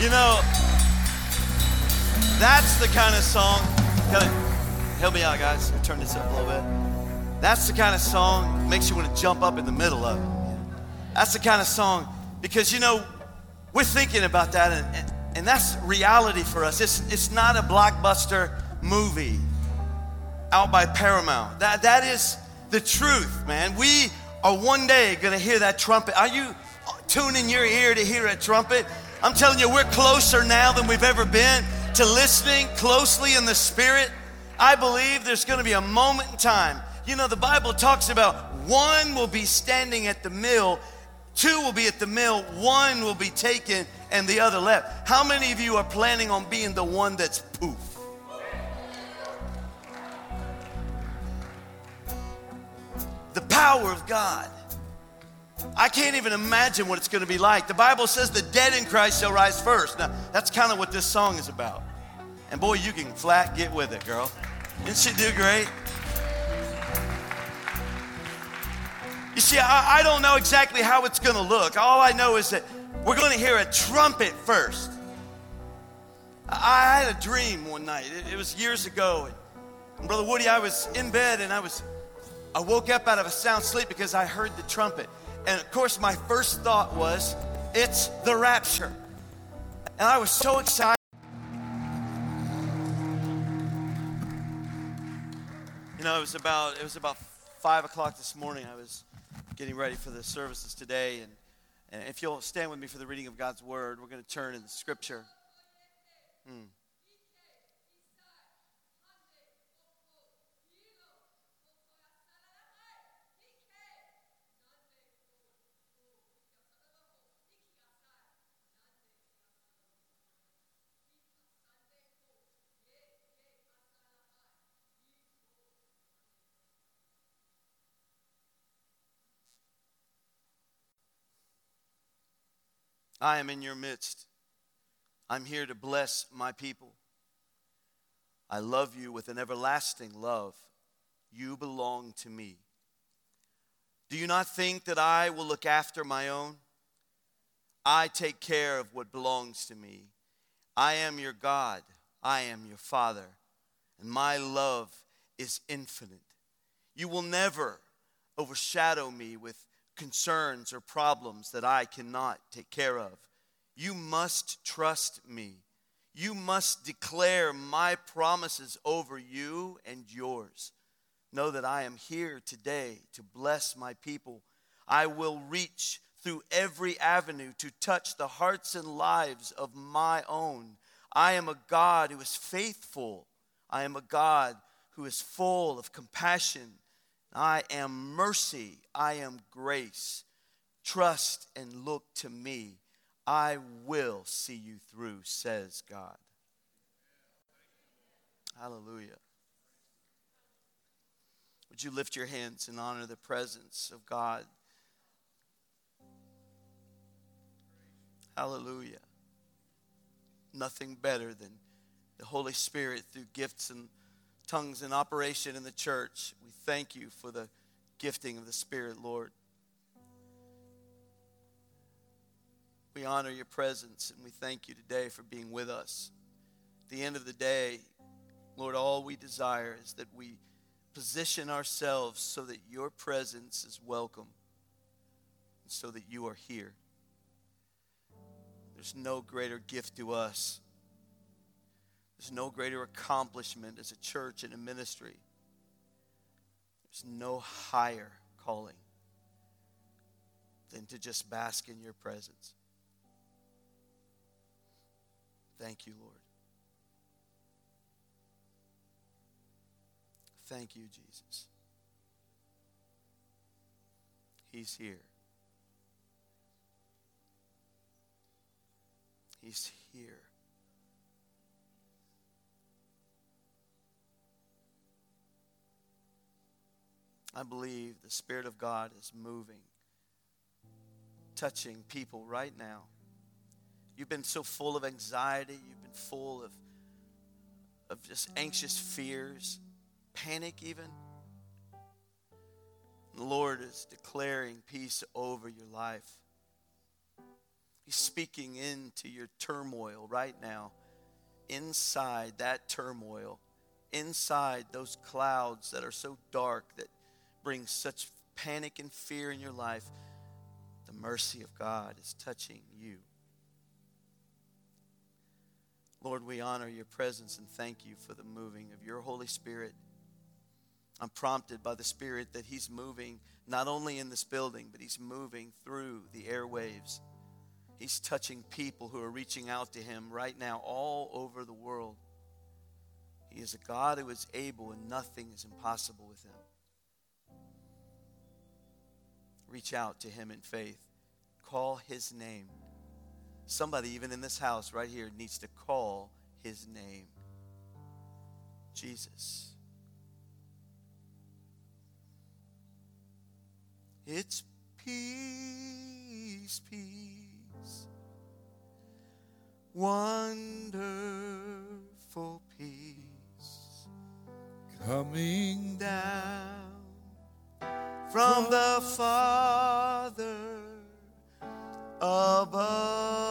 You know, that's the kind of song. Kind of, help me out, guys. Turn this up a little bit. That's the kind of song makes you want to jump up in the middle of it. That's the kind of song because you know we're thinking about that, and, and, and that's reality for us. It's it's not a blockbuster movie out by Paramount. That that is the truth, man. We are one day going to hear that trumpet. Are you uh, tuning your ear to hear a trumpet? I'm telling you, we're closer now than we've ever been to listening closely in the Spirit. I believe there's going to be a moment in time. You know, the Bible talks about one will be standing at the mill, two will be at the mill, one will be taken, and the other left. How many of you are planning on being the one that's poof? The power of God I can't even imagine what it's going to be like. The Bible says the dead in Christ shall rise first. Now, that's kind of what this song is about. And boy, you can flat get with it, girl. Didn't she do great? You see, I, I don't know exactly how it's going to look. All I know is that we're going to hear a trumpet first. I had a dream one night. It, it was years ago. And Brother Woody, I was in bed and I was, I woke up out of a sound sleep because I heard the trumpet. And of course, my first thought was, it's the rapture. And I was so excited. You know, it was about it was about five o'clock this morning. I was getting ready for the services today, and, and if you'll stand with me for the reading of God's word, we're going to turn in the scripture. Hmm. I am in your midst. I'm here to bless my people. I love you with an everlasting love. You belong to me. Do you not think that I will look after my own? I take care of what belongs to me. I am your God. I am your Father. And my love is infinite. You will never overshadow me with concerns or problems that I cannot take care of. You must trust me. You must declare my promises over you and yours. Know that I am here today to bless my people. I will reach through every avenue to touch the hearts and lives of my own. I am a God who is faithful. I am a God who is full of compassion I am mercy. I am grace. Trust and look to me. I will see you through, says God. Hallelujah. Would you lift your hands and honor the presence of God? Hallelujah. Nothing better than the Holy Spirit through gifts and tongues in operation in the church. We thank you for the gifting of the Spirit, Lord. We honor your presence and we thank you today for being with us. At the end of the day, Lord, all we desire is that we position ourselves so that your presence is welcome and so that you are here. There's no greater gift to us there's no greater accomplishment as a church and a ministry. There's no higher calling than to just bask in your presence. Thank you, Lord. Thank you, Jesus. He's here. He's here. I believe the Spirit of God is moving, touching people right now. You've been so full of anxiety, you've been full of, of just anxious fears, panic, even. The Lord is declaring peace over your life. He's speaking into your turmoil right now. Inside that turmoil, inside those clouds that are so dark that bring such panic and fear in your life, the mercy of God is touching you. Lord, we honor your presence and thank you for the moving of your Holy Spirit. I'm prompted by the Spirit that He's moving not only in this building, but He's moving through the airwaves. He's touching people who are reaching out to Him right now all over the world. He is a God who is able, and nothing is impossible with Him. Reach out to Him in faith, call His name. Somebody, even in this house right here, needs to call His name Jesus. It's peace, peace, wonderful peace coming down from the Father above.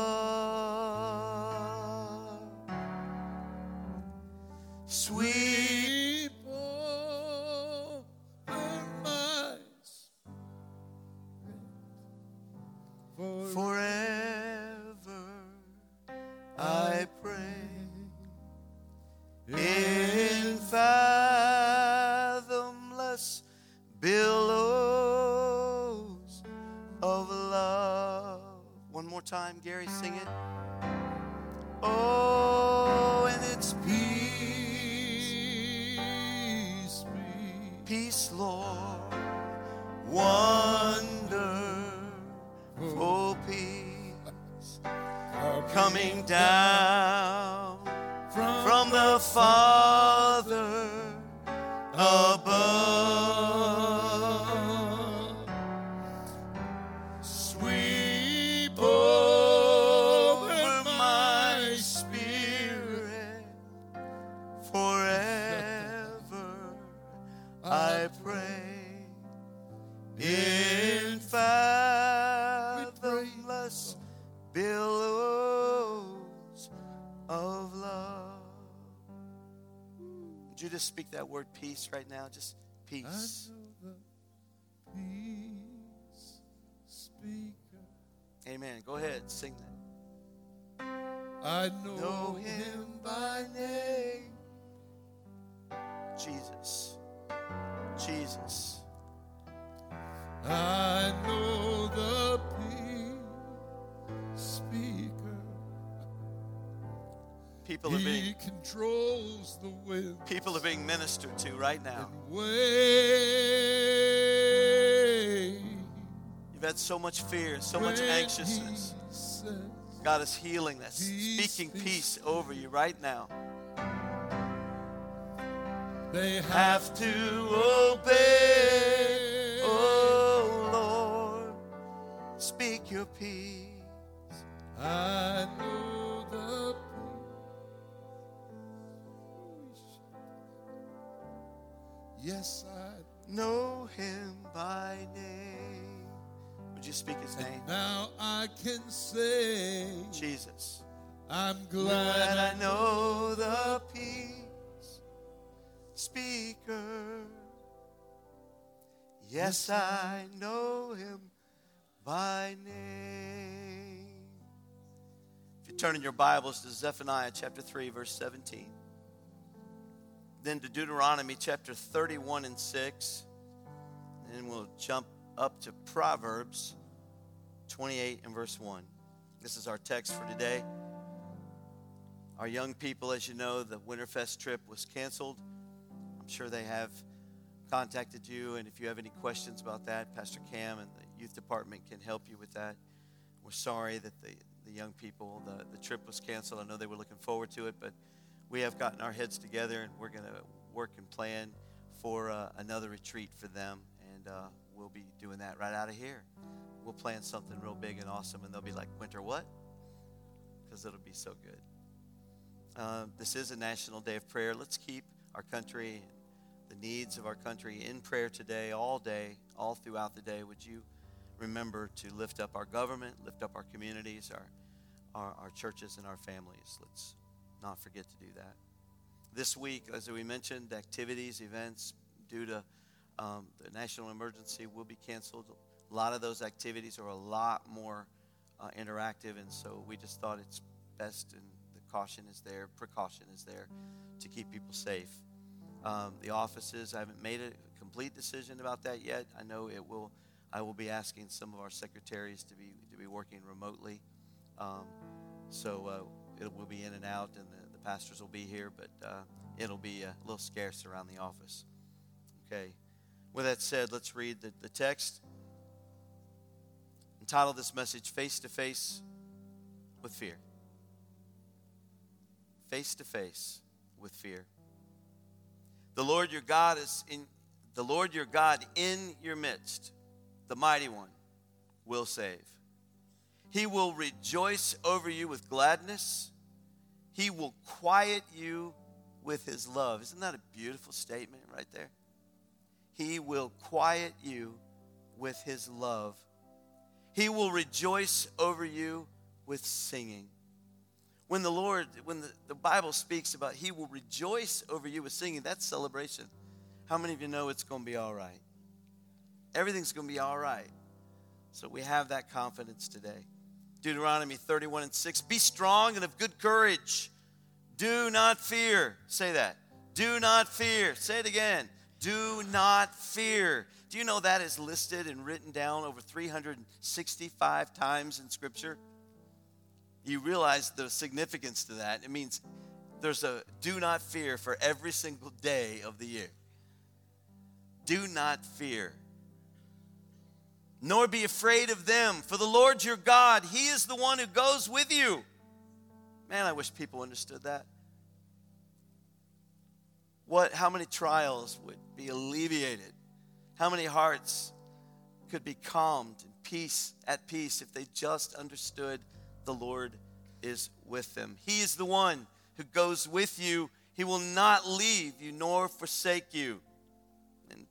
Peace right now? Just peace. peace speaker. Amen. Go ahead, sing that. I know, Know him by name. Jesus. Jesus. I know People are He being controls the wind people are being ministered to right now. You've had so much fear, so much anxiousness. God is healing that, speaking peace. over you right now. They have Have to obey, oh Lord. Speak your peace. I know Yes, I Know him by name. Would you speak his name? and now I can say Jesus. I'm Glad glad I know the peace speaker. Yes, I know him by name. If you turn in your Bibles to Zephaniah chapter 3, verse 17, then to Deuteronomy chapter 31 and 6, and we'll jump up to Proverbs 28 and verse 1. This is our text for today. Our young people, as you know, the Winterfest trip was canceled. I'm sure they have contacted you, and if you have any questions about that, Pastor Cam and the youth department can help you with that. We're sorry that the, the young people, the, the trip was canceled. I know they were looking forward to it, but we have gotten our heads together and we're going to work and plan for uh, another retreat for them, and uh, we'll be doing that right out of here. We'll plan something real big and awesome, and they'll be like, Winter, what? Because it'll be so good. Uh, this is a national day of prayer. Let's keep our country, the needs of our country in prayer today, all day, all throughout the day. Would you remember to lift up our government, lift up our communities, our, our, our churches, and our families. Let's not forget to do that. This week, as we mentioned, activities, events due to um, the national emergency will be canceled. A lot of those activities are a lot more uh, interactive, and so we just thought it's best and the caution is there, precaution is there to keep people safe. Um, the offices, I haven't made a complete decision about that yet. I know it will. I will be asking some of our secretaries to be to be working remotely, um, so uh, it will be in and out, and pastors will be here, but uh, it'll be a little scarce around the office. Okay. With that said, let's read the, the text. Entitled this message, Face to Face with Fear. Face to Face with Fear. The Lord your God is in the Lord your God in your midst, the mighty one, will save. He will rejoice over you with gladness. He will quiet you with his love. Isn't that a beautiful statement right there? He will quiet you with his love. He will rejoice over you with singing. When the Lord, when the, the Bible speaks about he will rejoice over you with singing, that's celebration. How many of you know it's going to be all right? Everything's going to be all right. So we have that confidence today. Deuteronomy 31 and 6 Be strong and of good courage. Do not fear. Say that. Do not fear. Say it again. Do not fear. Do you know that is listed and written down over 365 times in Scripture? You realize the significance to that. It means there's a do not fear for every single day of the year. Do not fear. Nor be afraid of them, for the Lord your God, He is the one who goes with you. Man, I wish people understood that what, how many trials would be alleviated? How many hearts could be calmed and peace at peace if they just understood the Lord is with them. He is the one who goes with you. He will not leave you nor forsake you. In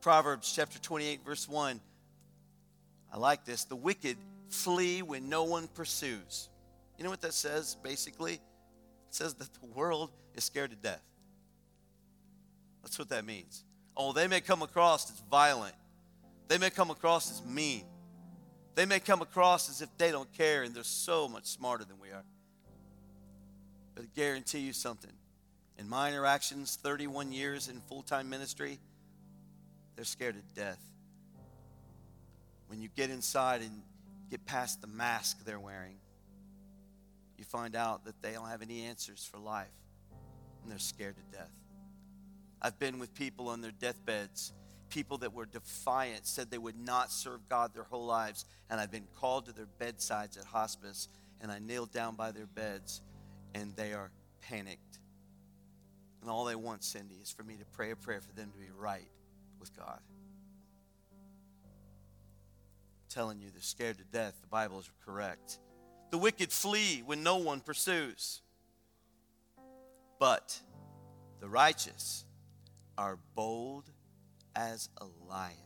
Proverbs chapter 28 verse 1, I like this. The wicked flee when no one pursues. You know what that says basically? It says that the world is scared to death. That's what that means. Oh, they may come across as violent. They may come across as mean. They may come across as if they don't care and they're so much smarter than we are. But I guarantee you something. In my interactions, 31 years in full time ministry, they're scared to death. When you get inside and get past the mask they're wearing, you find out that they don't have any answers for life and they're scared to death. I've been with people on their deathbeds, people that were defiant, said they would not serve God their whole lives. And I've been called to their bedsides at hospice, and I kneel down by their beds, and they are panicked. And all they want, Cindy, is for me to pray a prayer for them to be right with God. Telling you, they're scared to death. The Bible is correct. The wicked flee when no one pursues. But the righteous are bold as a lion.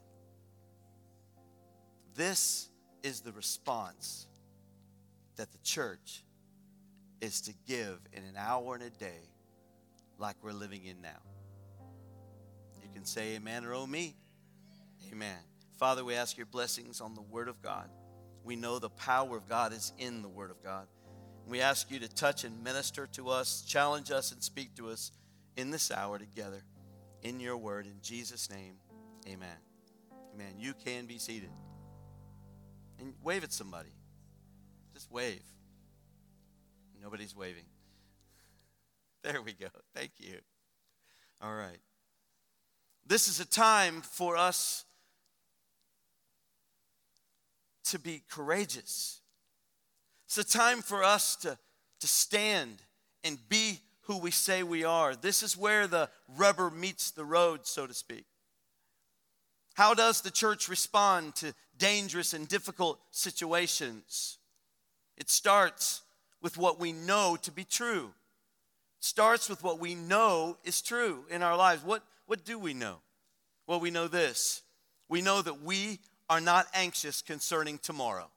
This is the response that the church is to give in an hour and a day like we're living in now. You can say amen or oh me. Amen. Father, we ask your blessings on the Word of God. We know the power of God is in the Word of God. We ask you to touch and minister to us, challenge us, and speak to us in this hour together in your word. In Jesus' name, amen. Amen. You can be seated. And wave at somebody. Just wave. Nobody's waving. There we go. Thank you. All right. This is a time for us to be courageous. It's a time for us to, to stand and be who we say we are. This is where the rubber meets the road, so to speak. How does the church respond to dangerous and difficult situations? It starts with what we know to be true. It starts with what we know is true in our lives. What, what do we know? Well, we know this. We know that we are not anxious concerning tomorrow.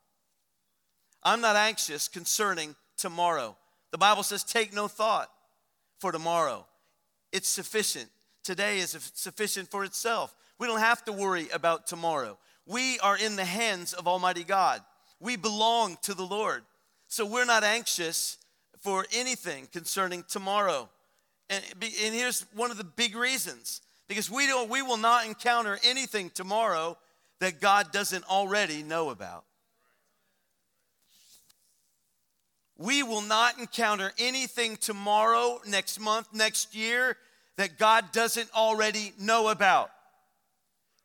I'm not anxious concerning tomorrow. The Bible says, Take no thought for tomorrow. It's sufficient. Today is sufficient for itself. We don't have to worry about tomorrow. We are in the hands of Almighty God. We belong to the Lord. So we're not anxious for anything concerning tomorrow. And, and here's one of the big reasons because we, don't, we will not encounter anything tomorrow that God doesn't already know about. We will not encounter anything tomorrow, next month, next year that God doesn't already know about.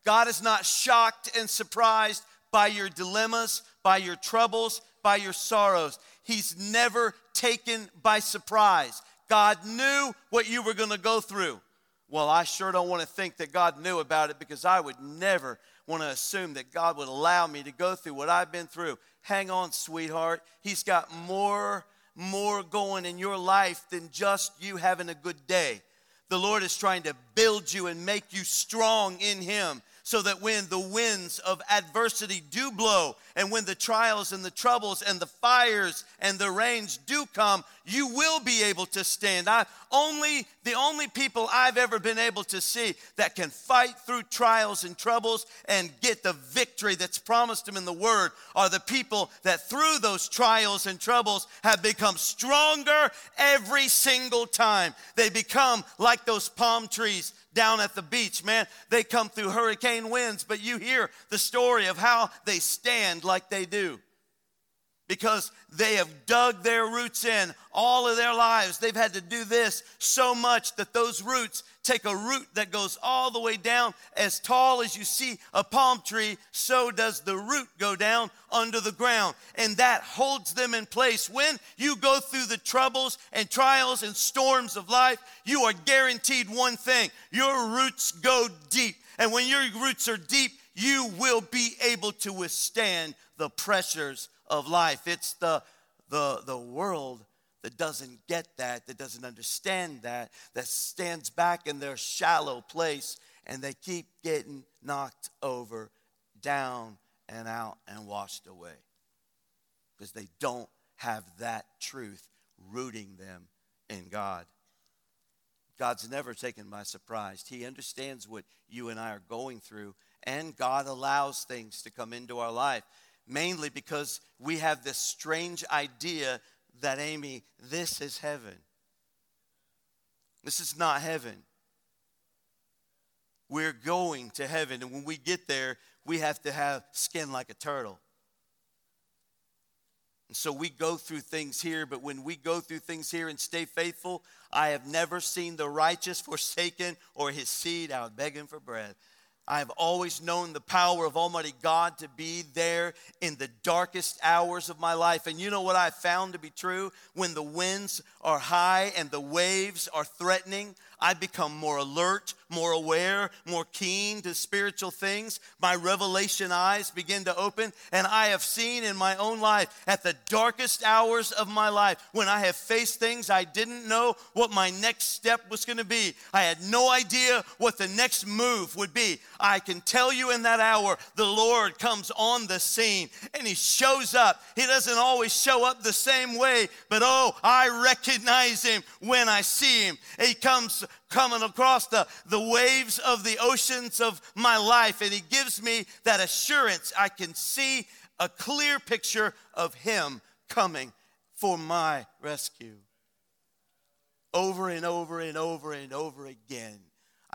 God is not shocked and surprised by your dilemmas, by your troubles, by your sorrows. He's never taken by surprise. God knew what you were going to go through. Well, I sure don't want to think that God knew about it because I would never want to assume that God would allow me to go through what I've been through. Hang on, sweetheart. He's got more more going in your life than just you having a good day. The Lord is trying to build you and make you strong in Him so that when the winds of adversity do blow, and when the trials and the troubles and the fires and the rains do come, you will be able to stand. I only the only people I've ever been able to see that can fight through trials and troubles and get the victory that's promised them in the word are the people that through those trials and troubles have become stronger every single time. They become like those palm trees down at the beach, man. They come through hurricane winds, but you hear the story of how they stand like they do because they have dug their roots in all of their lives. They've had to do this so much that those roots take a root that goes all the way down as tall as you see a palm tree, so does the root go down under the ground. And that holds them in place. When you go through the troubles and trials and storms of life, you are guaranteed one thing your roots go deep. And when your roots are deep, you will be able to withstand the pressures of life. It's the, the, the world that doesn't get that, that doesn't understand that, that stands back in their shallow place and they keep getting knocked over, down, and out and washed away because they don't have that truth rooting them in God. God's never taken by surprise. He understands what you and I are going through, and God allows things to come into our life mainly because we have this strange idea that, Amy, this is heaven. This is not heaven. We're going to heaven, and when we get there, we have to have skin like a turtle. And so we go through things here, but when we go through things here and stay faithful, I have never seen the righteous forsaken or his seed out begging for bread. I have always known the power of Almighty God to be there in the darkest hours of my life. And you know what I found to be true? When the winds are high and the waves are threatening, I become more alert, more aware, more keen to spiritual things. My revelation eyes begin to open, and I have seen in my own life at the darkest hours of my life when I have faced things I didn't know what my next step was going to be. I had no idea what the next move would be. I can tell you in that hour, the Lord comes on the scene and He shows up. He doesn't always show up the same way, but oh, I recognize Him when I see Him. He comes coming across the, the waves of the oceans of my life, and He gives me that assurance. I can see a clear picture of Him coming for my rescue. Over and over and over and over again,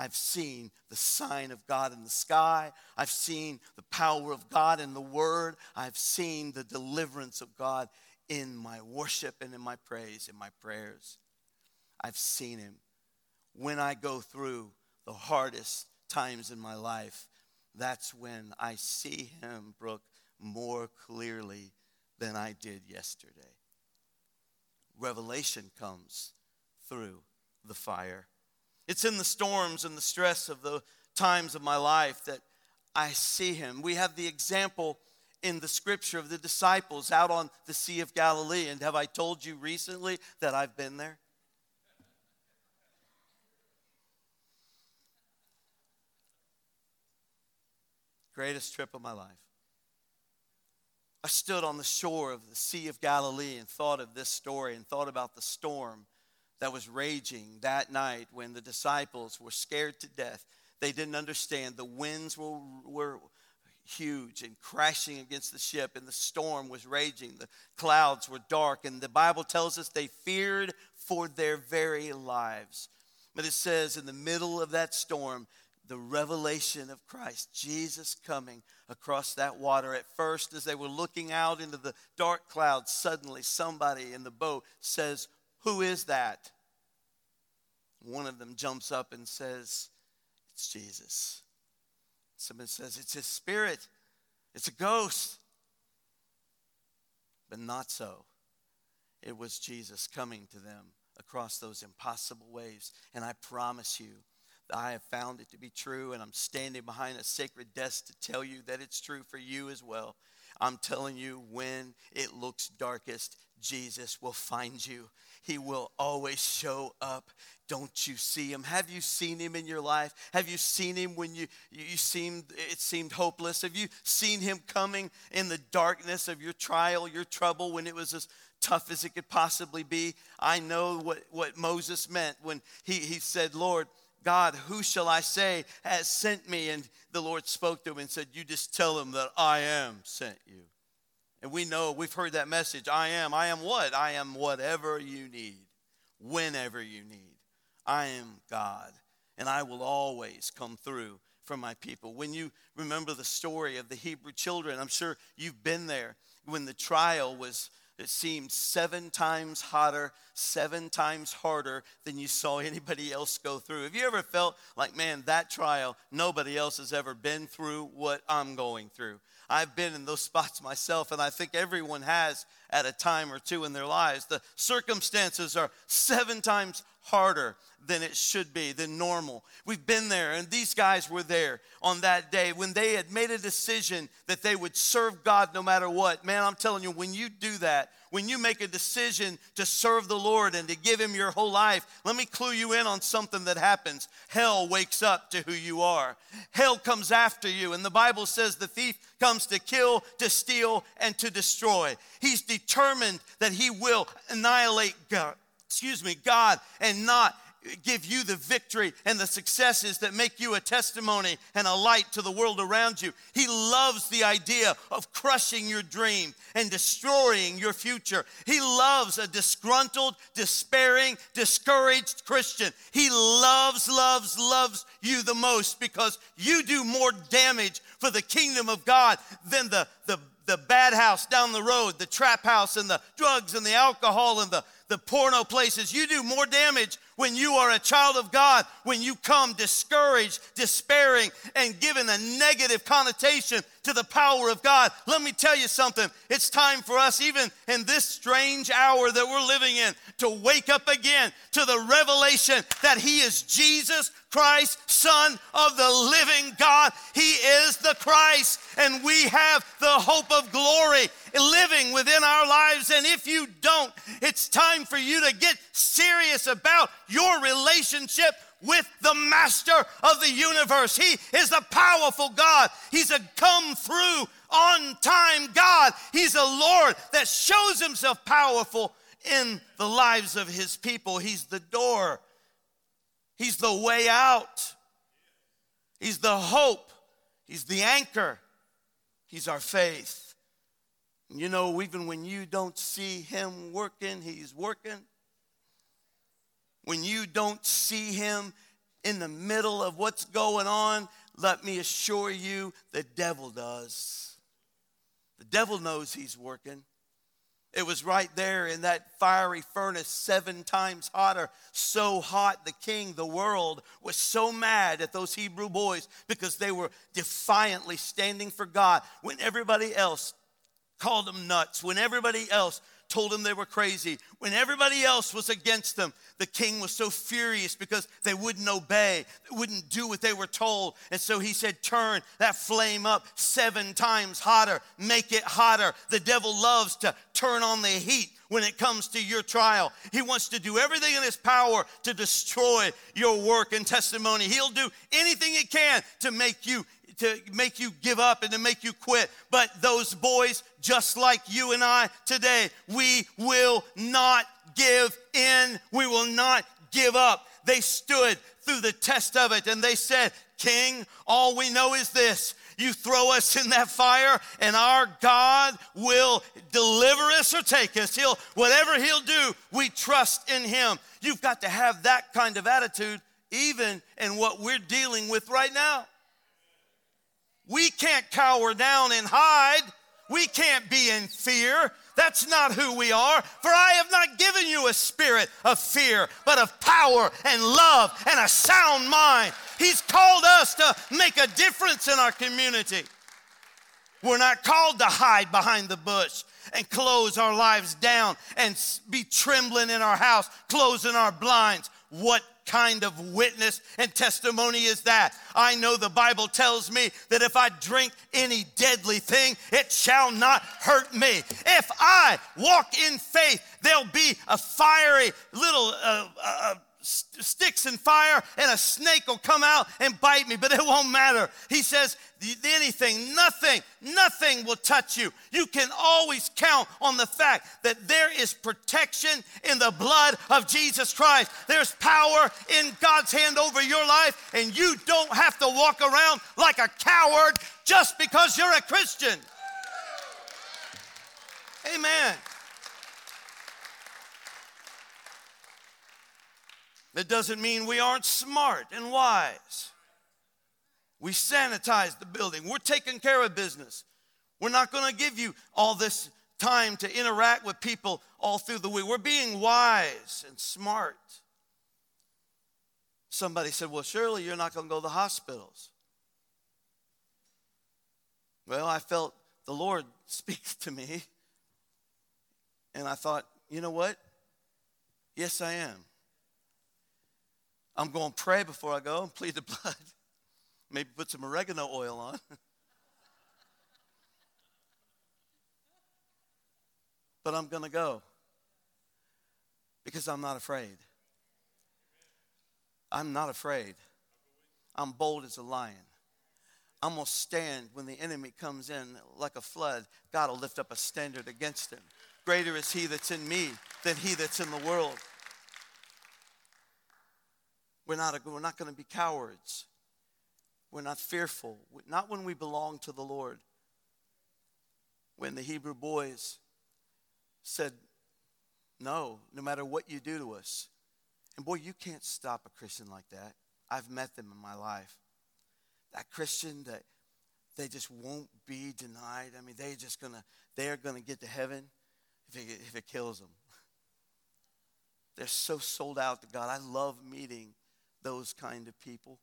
I've seen the sign of God in the sky. I've seen the power of God in the Word. I've seen the deliverance of God in my worship and in my praise, in my prayers. I've seen Him when I go through the hardest times in my life, that's when I see Him, Brooke, more clearly than I did yesterday. Revelation comes through the fire. It's in the storms and the stress of the times of my life that I see Him. We have the example in the scripture of the disciples out on the Sea of Galilee. And have I told you recently that I've been there? Greatest trip of my life. I stood on the shore of the Sea of Galilee and thought of this story and thought about the storm that was raging that night when the disciples were scared to death. They didn't understand. The winds were, were huge and crashing against the ship, and the storm was raging. The clouds were dark, and the Bible tells us they feared for their very lives. But it says in the middle of that storm, the revelation of Christ, Jesus coming across that water. At first, as they were looking out into the dark clouds, suddenly somebody in the boat says, Who is that? One of them jumps up and says, It's Jesus. Someone says, It's his spirit, it's a ghost. But not so. It was Jesus coming to them across those impossible waves. And I promise you, that I have found it to be true, and I'm standing behind a sacred desk to tell you that it's true for you as well. I'm telling you, when it looks darkest, Jesus will find you. He will always show up. Don't you see him? Have you seen him in your life? Have you seen him when you, you seemed it seemed hopeless? Have you seen him coming in the darkness of your trial, your trouble, when it was as tough as it could possibly be? I know what, what Moses meant when he, he said, Lord, God, who shall I say has sent me? And the Lord spoke to him and said, You just tell him that I am sent you. And we know, we've heard that message I am. I am what? I am whatever you need, whenever you need. I am God, and I will always come through for my people. When you remember the story of the Hebrew children, I'm sure you've been there when the trial was it seemed seven times hotter, seven times harder than you saw anybody else go through. Have you ever felt like, man, that trial, nobody else has ever been through what I'm going through? I've been in those spots myself, and I think everyone has at a time or two in their lives. The circumstances are seven times harder than it should be, than normal. We've been there, and these guys were there on that day when they had made a decision that they would serve God no matter what. Man, I'm telling you, when you do that, when you make a decision to serve the Lord and to give Him your whole life, let me clue you in on something that happens. Hell wakes up to who you are, hell comes after you. And the Bible says the thief comes to kill, to steal, and to destroy. He's determined that he will annihilate God, excuse me, God and not give you the victory and the successes that make you a testimony and a light to the world around you. He loves the idea of crushing your dream and destroying your future. He loves a disgruntled, despairing, discouraged Christian. He loves, loves, loves you the most because you do more damage for the kingdom of God than the, the, the bad house down the road, the trap house, and the drugs and the alcohol and the, the porno places. You do more damage when you are a child of God, when you come discouraged, despairing, and given a negative connotation to the power of God. Let me tell you something. It's time for us, even in this strange hour that we're living in, to wake up again to the revelation that He is Jesus Christ, Son of the living God. He is the Christ, and we have the hope of glory living within our lives. And if you don't, it's time for you to get serious about your relationship with the master of the universe. He is a powerful God. He's a come through on time God. He's a Lord that shows himself powerful in the lives of his people. He's the door, he's the way out, he's the hope, he's the anchor, he's our faith. You know, even when you don't see him working, he's working. When you don't see him in the middle of what's going on, let me assure you, the devil does. The devil knows he's working. It was right there in that fiery furnace, seven times hotter. So hot, the king, the world, was so mad at those Hebrew boys because they were defiantly standing for God when everybody else called them nuts, when everybody else told them they were crazy, when everybody else was against them, the king was so furious because they wouldn't obey, they wouldn't do what they were told. And so he said, Turn that flame up seven times hotter, make it hotter. The devil loves to turn on the heat when it comes to your trial. He wants to do everything in his power to destroy your work and testimony. He'll do anything he can to make you to make you give up and to make you quit. But those boys, just like you and I today, we will not give in. We will not give up. They stood through the test of it and they said, King, all we know is this. You throw us in that fire, and our God will deliver us or take us. He'll, whatever He'll do, we trust in Him. You've got to have that kind of attitude, even in what we're dealing with right now. We can't cower down and hide. We can't be in fear. That's not who we are. For I have not given you a spirit of fear, but of power and love and a sound mind. He's called us to make a difference in our community. We're not called to hide behind the bush and close our lives down and be trembling in our house, closing our blinds. What kind of witness and testimony is that? I know the Bible tells me that if I drink any deadly thing, it shall not hurt me. If I walk in faith, there'll be a fiery little uh, uh, sticks and fire, and a snake will come out and bite me, but it won't matter. He says, anything, nothing, nothing will touch you. You can always count on the fact that there is protection in the blood of Jesus Christ. There's power in God's hand over your life, and you don't have to walk around like a coward just because you're a Christian. Amen. That doesn't mean we aren't smart and wise. We sanitize the building. We're taking care of business. We're not going to give you all this time to interact with people all through the week. We're being wise and smart. Somebody said, Well, surely you're not going to go to the hospitals. Well, I felt the Lord speak to me. And I thought, you know what? Yes, I am. I'm going to pray before I go and plead the blood. Maybe put some oregano oil on. but I'm going to go because I'm not afraid. I'm not afraid. I'm bold as a lion. I'm going to stand when the enemy comes in like a flood. God will lift up a standard against him. Greater is he that's in me than he that's in the world. We're not, we're not going to be cowards. We're not fearful. Not when we belong to the Lord. When the Hebrew boys said, No, no matter what you do to us. And boy, you can't stop a Christian like that. I've met them in my life. That Christian that they just won't be denied. I mean, they're just gonna, they're gonna get to heaven if it, if it kills them. They're so sold out to God. I love meeting those kind of people.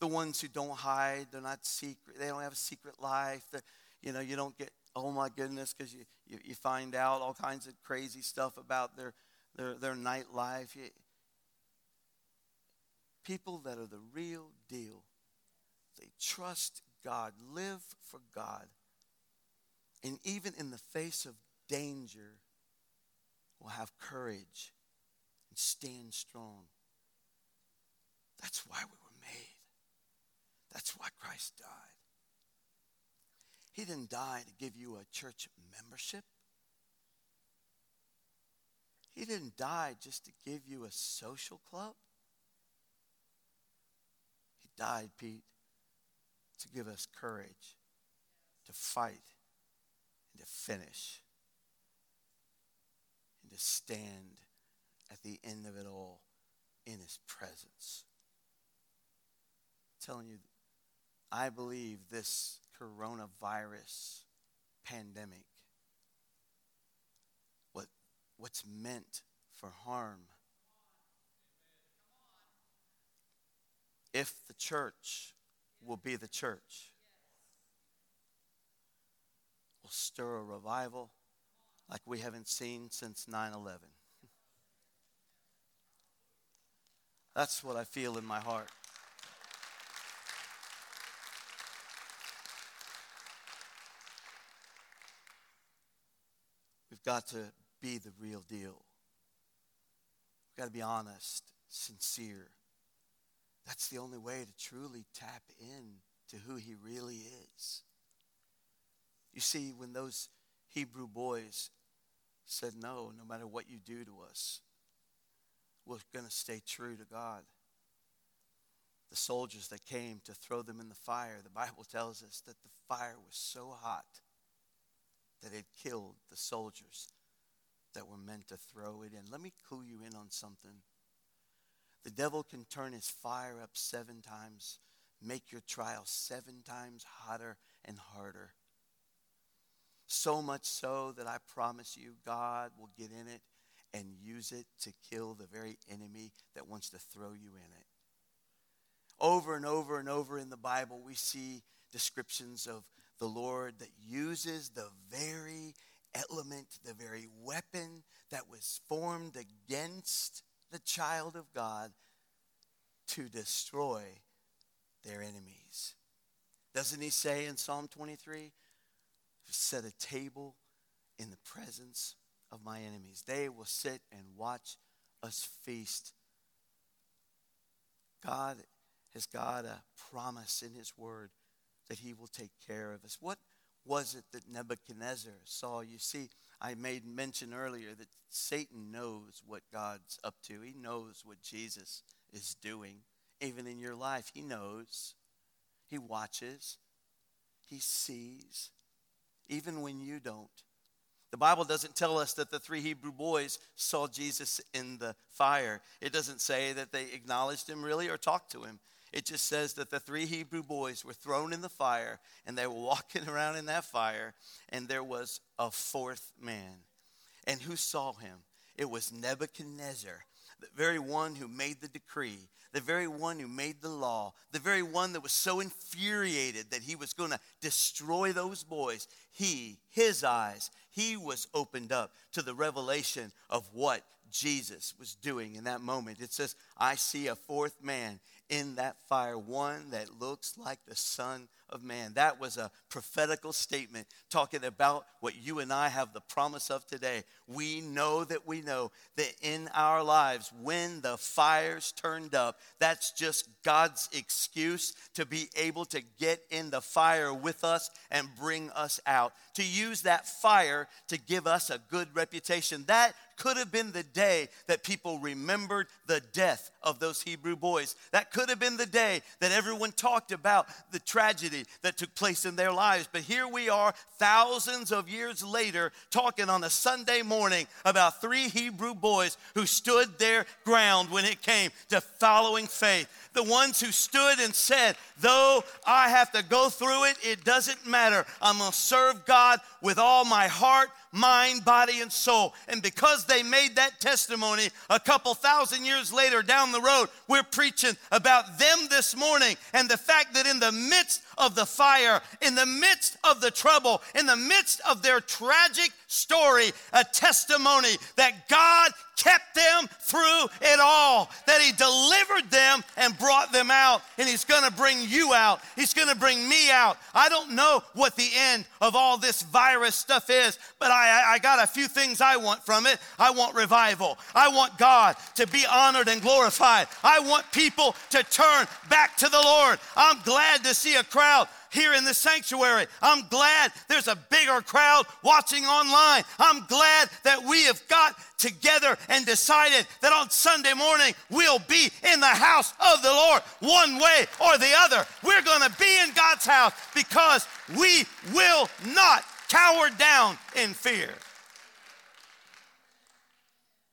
The ones who don't hide, they're not secret, they don't have a secret life. They're, you know, you don't get, oh my goodness, because you, you, you, find out all kinds of crazy stuff about their, their, their nightlife. You, people that are the real deal, they trust God, live for God. And even in the face of danger, will have courage and stand strong. That's why we were made. That's why Christ died. He didn't die to give you a church membership. He didn't die just to give you a social club. He died, Pete, to give us courage to fight and to finish and to stand at the end of it all in his presence telling you, I believe this coronavirus pandemic, what, what's meant for harm, if the church will be the church, will stir a revival like we haven't seen since 9 11. That's what I feel in my heart. Got to be the real deal. We've got to be honest, sincere. That's the only way to truly tap in to who he really is. You see, when those Hebrew boys said, No, no matter what you do to us, we're going to stay true to God. The soldiers that came to throw them in the fire, the Bible tells us that the fire was so hot that had killed the soldiers that were meant to throw it in. Let me clue you in on something. The devil can turn his fire up seven times, make your trial seven times hotter and harder. So much so that I promise you, God will get in it and use it to kill the very enemy that wants to throw you in it. Over and over and over in the Bible, we see descriptions of the Lord that uses the very element, the very weapon that was formed against the child of God to destroy their enemies. Doesn't he say in Psalm 23? Set a table in the presence of my enemies. They will sit and watch us feast. God has got a promise in his word that he will take care of us. What was it that Nebuchadnezzar saw? You see, I made mention earlier that Satan knows what God's up to. He knows what Jesus is doing. Even in your life, he knows. He watches. He sees. Even when you don't. The Bible doesn't tell us that the three Hebrew boys saw Jesus in the fire. It doesn't say that they acknowledged him really or talked to him. It just says that the three Hebrew boys were thrown in the fire and they were walking around in that fire, and there was a fourth man. And who saw him? It was Nebuchadnezzar, the very one who made the decree, the very one who made the law, the very one that was so infuriated that he was going to destroy those boys. He, his eyes, he was opened up to the revelation of what Jesus was doing in that moment. It says, I see a fourth man in that fire, one that looks like the Son of Man. That was a prophetical statement talking about what you and I have the promise of today. We know that we know that in our lives, when the fires turned up, that's just God's excuse to be able to get in the fire with us and bring us out. To use that fire to give us a good reputation. That could have been the day that people remembered the death of those Hebrew boys. That could have been the day that everyone talked about the tragedy that took place in their lives. But here we are, thousands of years later, talking on a Sunday morning about three Hebrew boys who stood their ground when it came to following faith. The ones who stood and said, Though I have to go through it, it doesn't matter. I'm going to serve God with all my heart, mind, body, and soul. And because they made that testimony a couple thousand years later down the road, we're preaching about them this morning and the fact that in the midst of the fire, in the midst of the trouble, in the midst of their tragic story, a testimony that God kept them through it all, that He delivered them and brought them out, and He's gonna bring you out. He's gonna bring me out. I don't know what the end of all this virus stuff is, but I, I got a few things I want from it. I want revival. I want God to be honored and glorified. I want people to turn back to the Lord. I'm glad to see a crowd here in the sanctuary. I'm glad there's a bigger crowd watching online. I'm glad that we have got together and decided that on Sunday morning we'll be in the house of the Lord one way or the other. We're going to be in God's house because we will not cower down in fear.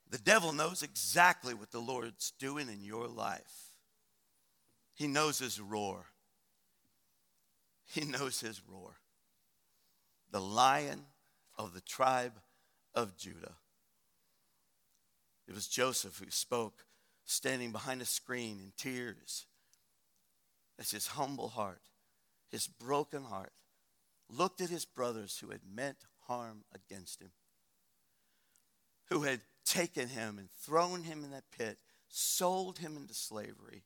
The devil knows exactly what the Lord's doing in your life. He knows his roar. He knows his roar. The lion of the tribe of Judah. It was Joseph who spoke, standing behind a screen in tears, as his humble heart, his broken heart, looked at his brothers who had meant harm against him, who had taken him and thrown him in that pit, sold him into slavery.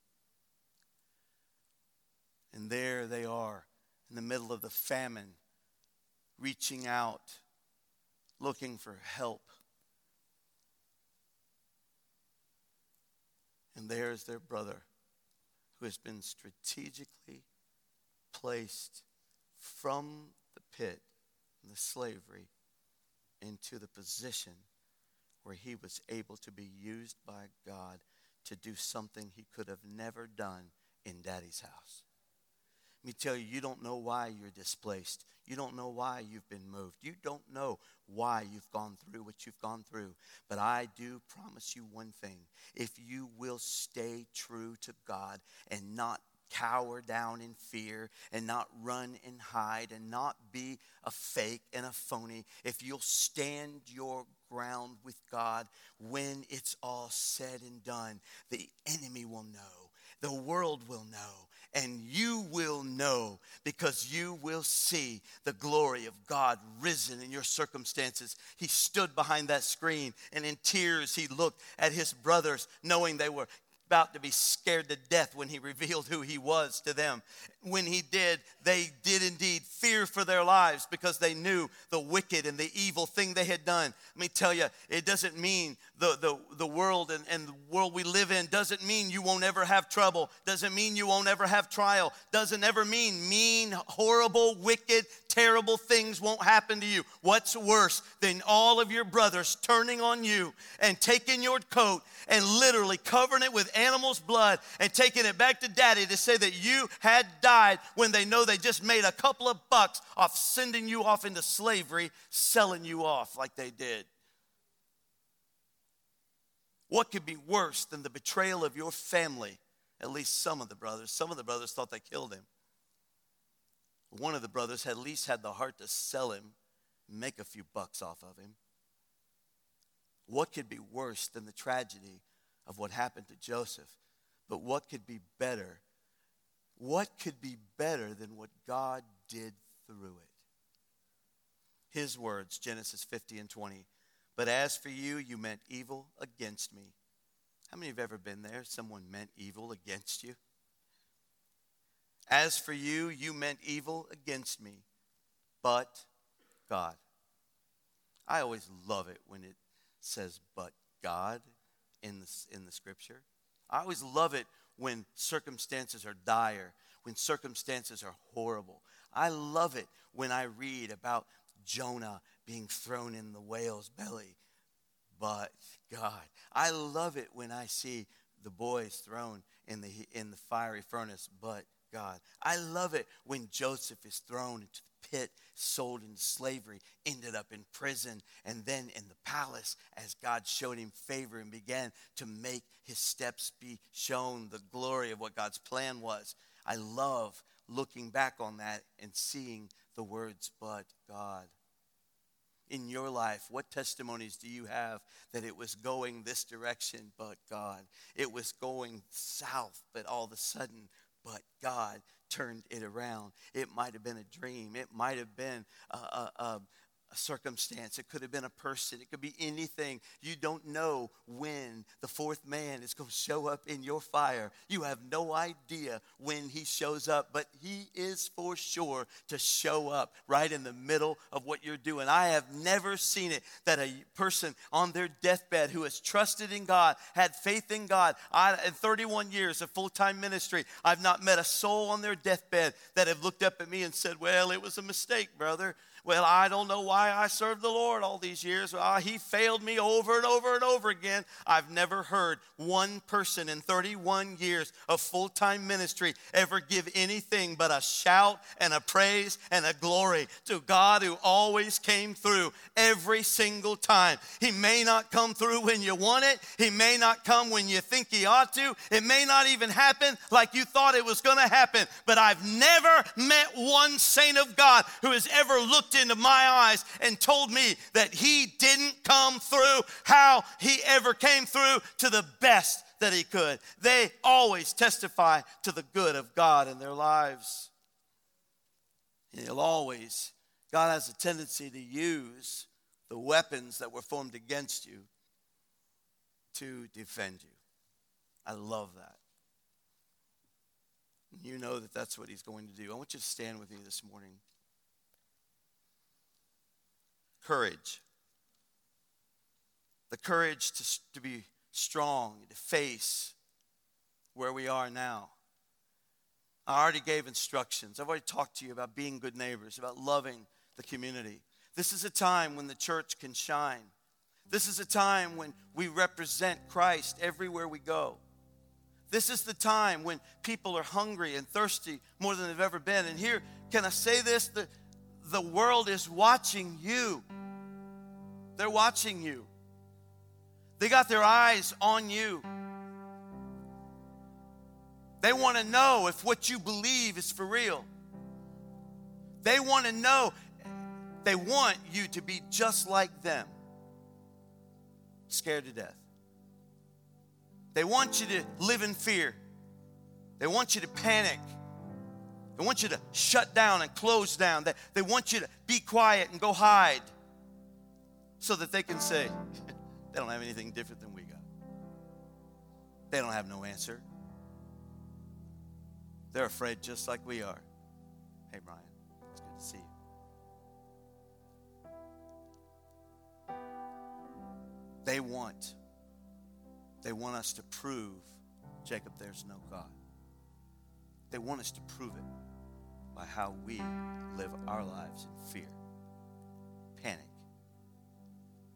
And there they are in the middle of the famine, reaching out, looking for help. And there's their brother who has been strategically placed from the pit, the slavery, into the position where he was able to be used by God to do something he could have never done in daddy's house. Me tell you, you don't know why you're displaced. You don't know why you've been moved. You don't know why you've gone through what you've gone through. But I do promise you one thing if you will stay true to God and not cower down in fear and not run and hide and not be a fake and a phony, if you'll stand your ground with God when it's all said and done, the enemy will know, the world will know, and you will know because you will see the glory of God risen in your circumstances. He stood behind that screen and in tears he looked at his brothers, knowing they were about to be scared to death when he revealed who he was to them. When he did, they did indeed fear for their lives because they knew the wicked and the evil thing they had done. Let me tell you, it doesn't mean the, the, the world and, and the world we live in doesn't mean you won't ever have trouble, doesn't mean you won't ever have trial, doesn't ever mean mean, horrible, wicked, terrible things won't happen to you. What's worse than all of your brothers turning on you and taking your coat and literally covering it with animal's blood and taking it back to daddy to say that you had died when they know they just made a couple of bucks off sending you off into slavery, selling you off like they did? What could be worse than the betrayal of your family? At least some of the brothers. Some of the brothers thought they killed him. One of the brothers had at least had the heart to sell him, make a few bucks off of him. What could be worse than the tragedy of what happened to Joseph? But what could be better? What could be better than what God did through it? His words, Genesis 50 and 20. But as for you, you meant evil against me. How many have ever been there? Someone meant evil against you? As for you, you meant evil against me, but God. I always love it when it says, but God in the, in the scripture. I always love it when circumstances are dire, when circumstances are horrible. I love it when I read about Jonah being thrown in the whale's belly. But God, I love it when I see the boys thrown in the, in the fiery furnace. But God, I love it when Joseph is thrown into the pit, sold into slavery, ended up in prison, and then in the palace as God showed him favor and began to make his steps be shown the glory of what God's plan was. I love looking back on that and seeing the words, but God in your life? What testimonies do you have that it was going this direction, but God? It was going south, but all of a sudden, but God turned it around. It might have been a dream, it might have been a, a, a a circumstance. It could have been a person. It could be anything. You don't know when the fourth man is going to show up in your fire. You have no idea when he shows up, but he is for sure to show up right in the middle of what you're doing. I have never seen it that a person on their deathbed who has trusted in God, had faith in God, I, in 31 years of full time ministry, I've not met a soul on their deathbed that have looked up at me and said, Well, it was a mistake, brother. Well, I don't know why I served the Lord all these years. Well, he failed me over and over and over again. I've never heard one person in 31 years of full time ministry ever give anything but a shout and a praise and a glory to God who always came through every single time. He may not come through when you want it, He may not come when you think He ought to, it may not even happen like you thought it was going to happen. But I've never met one saint of God who has ever looked into my eyes and told me that he didn't come through how he ever came through to the best that he could. They always testify to the good of God in their lives. And he'll always, God has a tendency to use the weapons that were formed against you to defend you. I love that. You know that that's what he's going to do. I want you to stand with me this morning courage. The courage to, to be strong, to face where we are now. I already gave instructions. I've already talked to you about being good neighbors, about loving the community. This is a time when the church can shine. This is a time when we represent Christ everywhere we go. This is the time when people are hungry and thirsty more than they've ever been. And here, can I say this? The, the world is watching you. They're watching you. They got their eyes on you. They want to know if what you believe is for real. They want to know, they want you to be just like them, scared to death. They want you to live in fear. They want you to panic. They want you to shut down and close down. They, they want you to be quiet and go hide so that they can say, they don't have anything different than we got. They don't have no answer. They're afraid just like we are. Hey, Brian, it's good to see you. They want, they want us to prove, Jacob, there's no God. They want us to prove it by how we live our lives in fear, panic,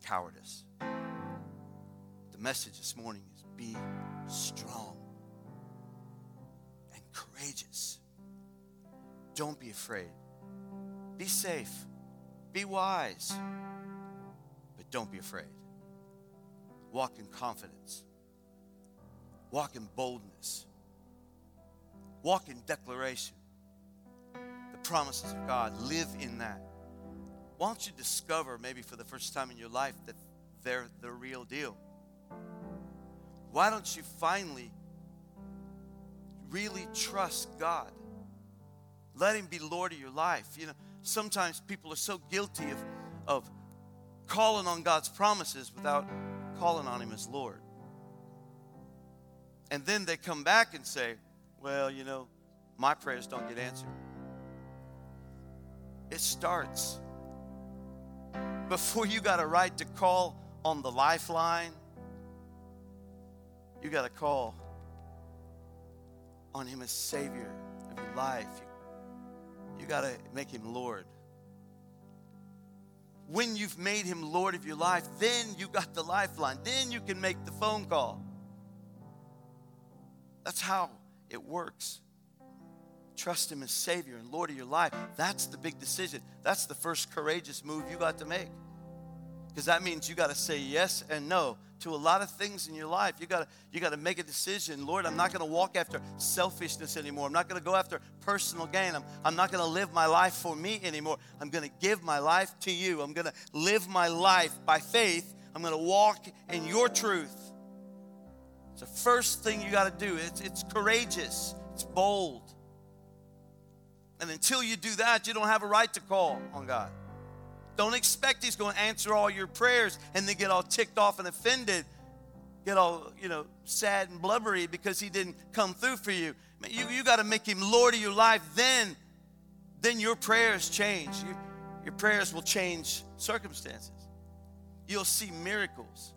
cowardice. The message this morning is be strong and courageous. Don't be afraid. Be safe. Be wise. But don't be afraid. Walk in confidence. Walk in boldness. Walk in declaration. The promises of God. Live in that. Why don't you discover, maybe for the first time in your life, that they're the real deal? Why don't you finally really trust God? Let Him be Lord of your life. You know, sometimes people are so guilty of, of calling on God's promises without calling on Him as Lord. And then they come back and say, well, you know, my prayers don't get answered. It starts before you got a right to call on the lifeline, you got to call on Him as Savior of your life. You, you got to make Him Lord. When you've made Him Lord of your life, then you got the lifeline. Then you can make the phone call. That's how it works. Trust Him as Savior and Lord of your life. That's the big decision. That's the first courageous move you got to make. Because that means you got to say yes and no to a lot of things in your life. You got to you got to make a decision. Lord, I'm not going to walk after selfishness anymore. I'm not going to go after personal gain. I'm, I'm not going to live my life for me anymore. I'm going to give my life to you. I'm going to live my life by faith. I'm going to walk in your truth. It's the first thing you got to do. It's, it's courageous. It's bold. And until you do that, you don't have a right to call on God. Don't expect He's going to answer all your prayers and then get all ticked off and offended, get all, you know, sad and blubbery because He didn't come through for you. You, you got to make Him Lord of your life. Then, then your prayers change. Your, your prayers will change circumstances. You'll see miracles.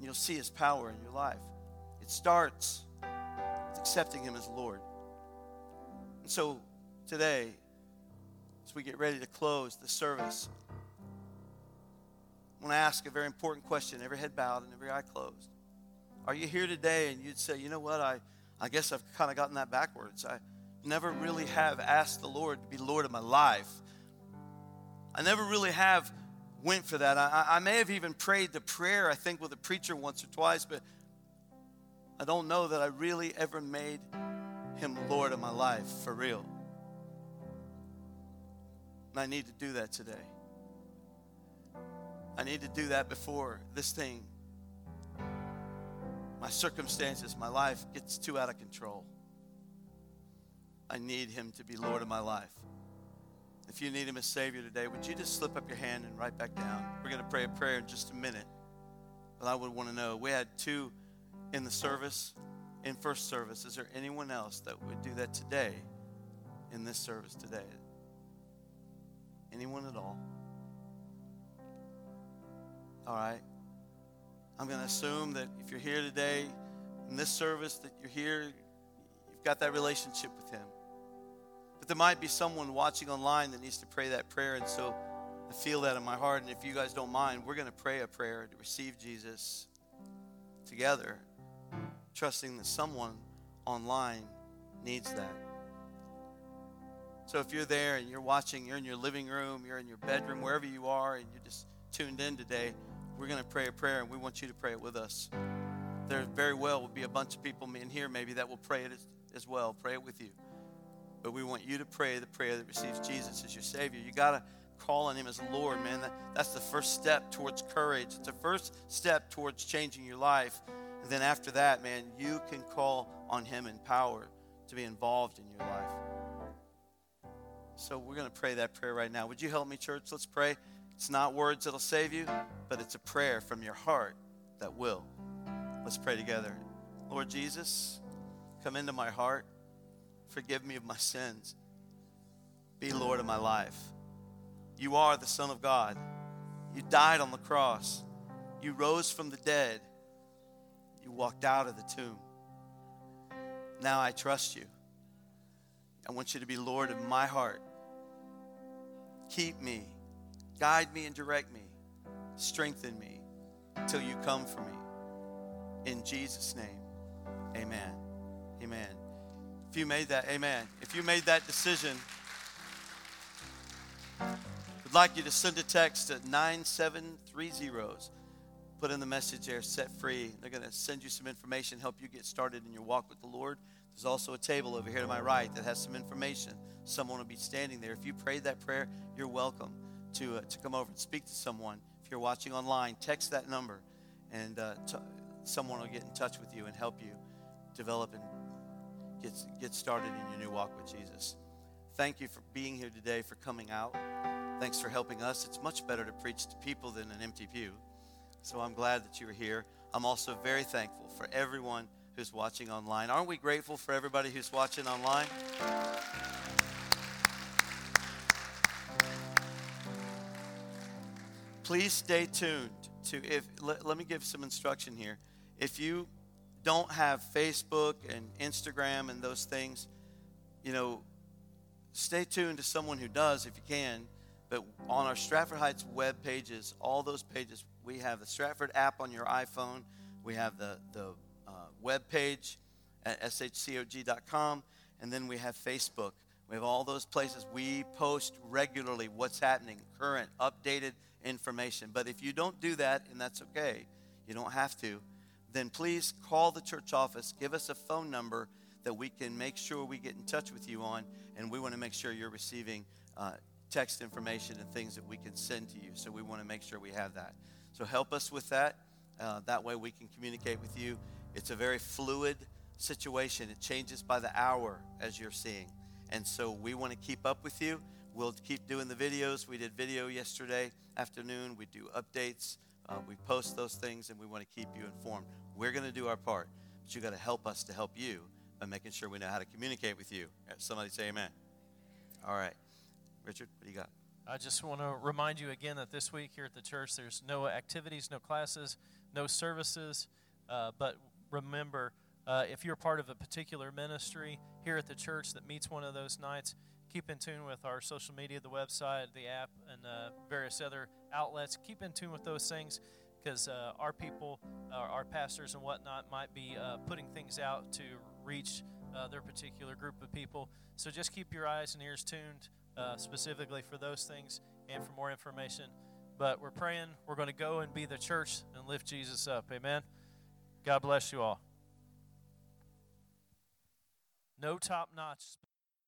You'll see His power in your life. It starts with accepting Him as Lord. And so today, as we get ready to close the service, I want to ask a very important question, every head bowed and every eye closed. Are you here today and you'd say, you know what, I, I guess I've kind of gotten that backwards. I never really have asked the Lord to be Lord of my life. I never really have went for that. I, I may have even prayed the prayer, I think, with a preacher once or twice, but I don't know that I really ever made him Lord of my life for real. And I need to do that today. I need to do that before this thing, my circumstances, my life gets too out of control. I need Him to be Lord of my life. If you need Him as Savior today, would you just slip up your hand and right back down? We're going to pray a prayer in just a minute. But I would want to know we had two in the service, in first service. Is there anyone else that would do that today in this service today? Anyone at all? All right. I'm going to assume that if you're here today in this service, that you're here, you've got that relationship with Him. But there might be someone watching online that needs to pray that prayer. And so I feel that in my heart. And if you guys don't mind, we're going to pray a prayer to receive Jesus together, trusting that someone online needs that. So if you're there and you're watching, you're in your living room, you're in your bedroom, wherever you are, and you're just tuned in today, we're going to pray a prayer and we want you to pray it with us. There very well will be a bunch of people in here maybe that will pray it as, well, pray it with you. But we want you to pray the prayer that receives Jesus as your Savior. You got to call on Him as Lord, man. That, that's the first step towards courage. It's the first step towards changing your life. And then after that, man, you can call on Him in power to be involved in your life. So we're going to pray that prayer right now. Would you help me, church? Let's pray. It's not words that'll save you, but it's a prayer from your heart that will. Let's pray together. Lord Jesus, come into my heart. Forgive me of my sins. Be Lord of my life. You are the Son of God. You died on the cross. You rose from the dead. You walked out of the tomb. Now I trust you. I want you to be Lord of my heart. Keep me, guide me, and direct me. Strengthen me till you come for me. In Jesus' name, amen. Amen. If you made that, amen. If you made that decision, I'd like you to send a text at 9730s. Put in the message there, set free. They're going to send you some information, help you get started in your walk with the Lord. There's also a table over here to my right that has some information. Someone will be standing there. If you prayed that prayer, you're welcome to, uh, to come over and speak to someone. If you're watching online, text that number, and uh, t- someone will get in touch with you and help you develop and get, get started in your new walk with Jesus. Thank you for being here today, for coming out. Thanks for helping us. It's much better to preach to people than an empty pew. So I'm glad that you were here. I'm also very thankful for everyone who's watching online. Aren't we grateful for everybody who's watching online? Please stay tuned to if let, let me give some instruction here. If you don't have Facebook and Instagram and those things, you know, stay tuned to someone who does if you can. But on our Stratford Heights web pages, all those pages, we have the Stratford app on your iPhone. We have the, the uh, web page at shcog.com. And then we have Facebook. We have all those places. We post regularly what's happening, current, updated information. But if you don't do that, and that's okay, you don't have to, then please call the church office. Give us a phone number that we can make sure we get in touch with you on. And we want to make sure you're receiving uh, text information and things that we can send to you. So we want to make sure we have that. So help us with that. Uh, that way we can communicate with you. It's a very fluid situation, it changes by the hour as you're seeing. And so we want to keep up with you. We'll keep doing the videos. We did video yesterday afternoon. We do updates. Uh, we post those things, and we want to keep you informed. We're going to do our part, but you got to help us to help you by making sure we know how to communicate with you. Somebody say amen. All right. Richard, what do you got? I just want to remind you again that this week here at the church, there's no activities, no classes, no services. Uh, but remember, uh, if you're part of a particular ministry here at the church that meets one of those nights, keep in tune with our social media, the website, the app, and uh, various other outlets. Keep in tune with those things because uh, our people, uh, our pastors and whatnot, might be uh, putting things out to reach uh, their particular group of people. So just keep your eyes and ears tuned specifically for those things and for more information. But we're praying we're going to go and be the church and lift Jesus up. Amen. God bless you all. No top notch.